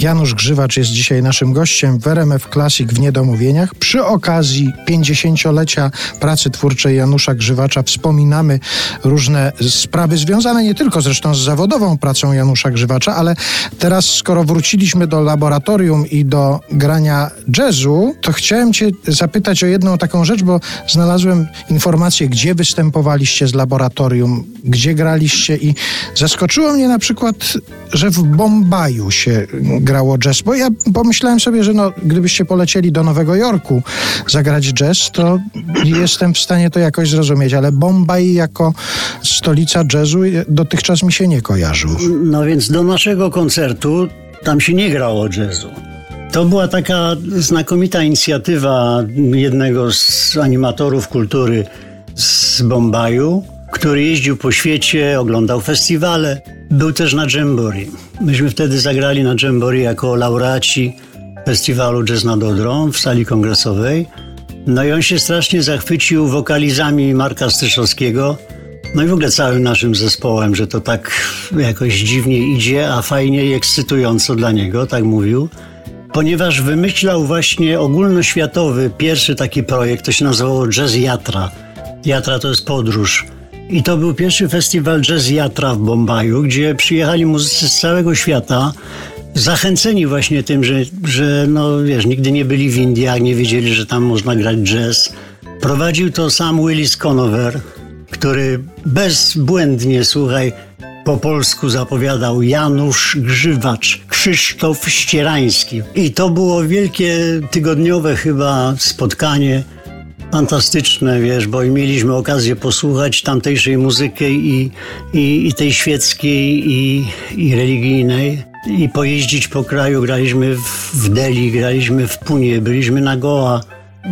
Janusz Grzywacz jest dzisiaj naszym gościem w RMF Classic w Niedomówieniach. Przy okazji 50-lecia pracy twórczej Janusza Grzywacza wspominamy różne sprawy związane nie tylko zresztą z zawodową pracą Janusza Grzywacza, ale teraz skoro wróciliśmy do laboratorium i do grania jazzu, to chciałem cię zapytać o jedną taką rzecz, bo znalazłem informację, gdzie występowaliście z laboratorium, gdzie graliście i zaskoczyło mnie na przykład, że w Bombaju się grało jazz, bo ja pomyślałem sobie, że no, gdybyście polecieli do Nowego Jorku zagrać jazz, to jestem w stanie to jakoś zrozumieć, ale Bombaj jako stolica jazzu dotychczas mi się nie kojarzył. No więc do naszego koncertu tam się nie grało jazzu. To była taka znakomita inicjatywa jednego z animatorów kultury z Bombaju, który jeździł po świecie, oglądał festiwale. Był też na Jamboree. Myśmy wtedy zagrali na Jamboree jako laureaci festiwalu Jazz nad Odrą w sali kongresowej. No i on się strasznie zachwycił wokalizami Marka Styszowskiego, no i w ogóle całym naszym zespołem, że to tak jakoś dziwnie idzie, a fajnie i ekscytująco dla niego, tak mówił. Ponieważ wymyślał właśnie ogólnoświatowy pierwszy taki projekt, to się nazywało Jazz Jatra. Jatra to jest podróż. I to był pierwszy festiwal Jazz Jatra w Bombaju, gdzie przyjechali muzycy z całego świata, zachęceni właśnie tym, że, że no wiesz, nigdy nie byli w Indiach, nie wiedzieli, że tam można grać jazz. Prowadził to sam Willis Conover, który bezbłędnie, słuchaj, po polsku zapowiadał Janusz Grzywacz, Krzysztof Ścierański. I to było wielkie tygodniowe chyba spotkanie fantastyczne, wiesz, bo mieliśmy okazję posłuchać tamtejszej muzyki i, i, i tej świeckiej i, i religijnej i pojeździć po kraju. Graliśmy w, Delhi, graliśmy w Punie, byliśmy na Goa.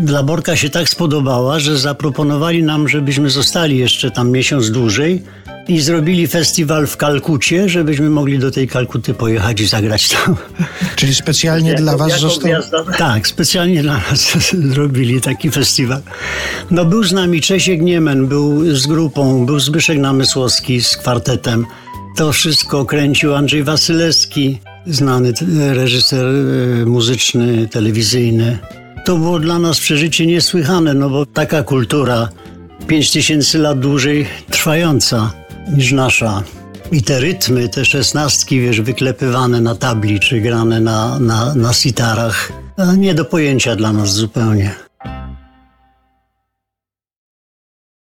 Dla Borka się tak spodobała, że zaproponowali nam, żebyśmy zostali jeszcze tam miesiąc dłużej i zrobili festiwal w Kalkucie, żebyśmy mogli do tej Kalkuty pojechać i zagrać tam. Czyli specjalnie Jako- dla was został... Tak, specjalnie dla nas zrobili taki festiwal. No był z nami Czesiek Niemen, był z grupą, był Zbyszek Namysłowski z kwartetem. To wszystko kręcił Andrzej Wasylewski, znany reżyser e, muzyczny, telewizyjny. To było dla nas przeżycie niesłychane, no bo taka kultura pięć tysięcy lat dłużej trwająca niż nasza. I te rytmy, te szesnastki, wiesz, wyklepywane na tabli czy grane na, na, na sitarach, e, nie do pojęcia dla nas zupełnie.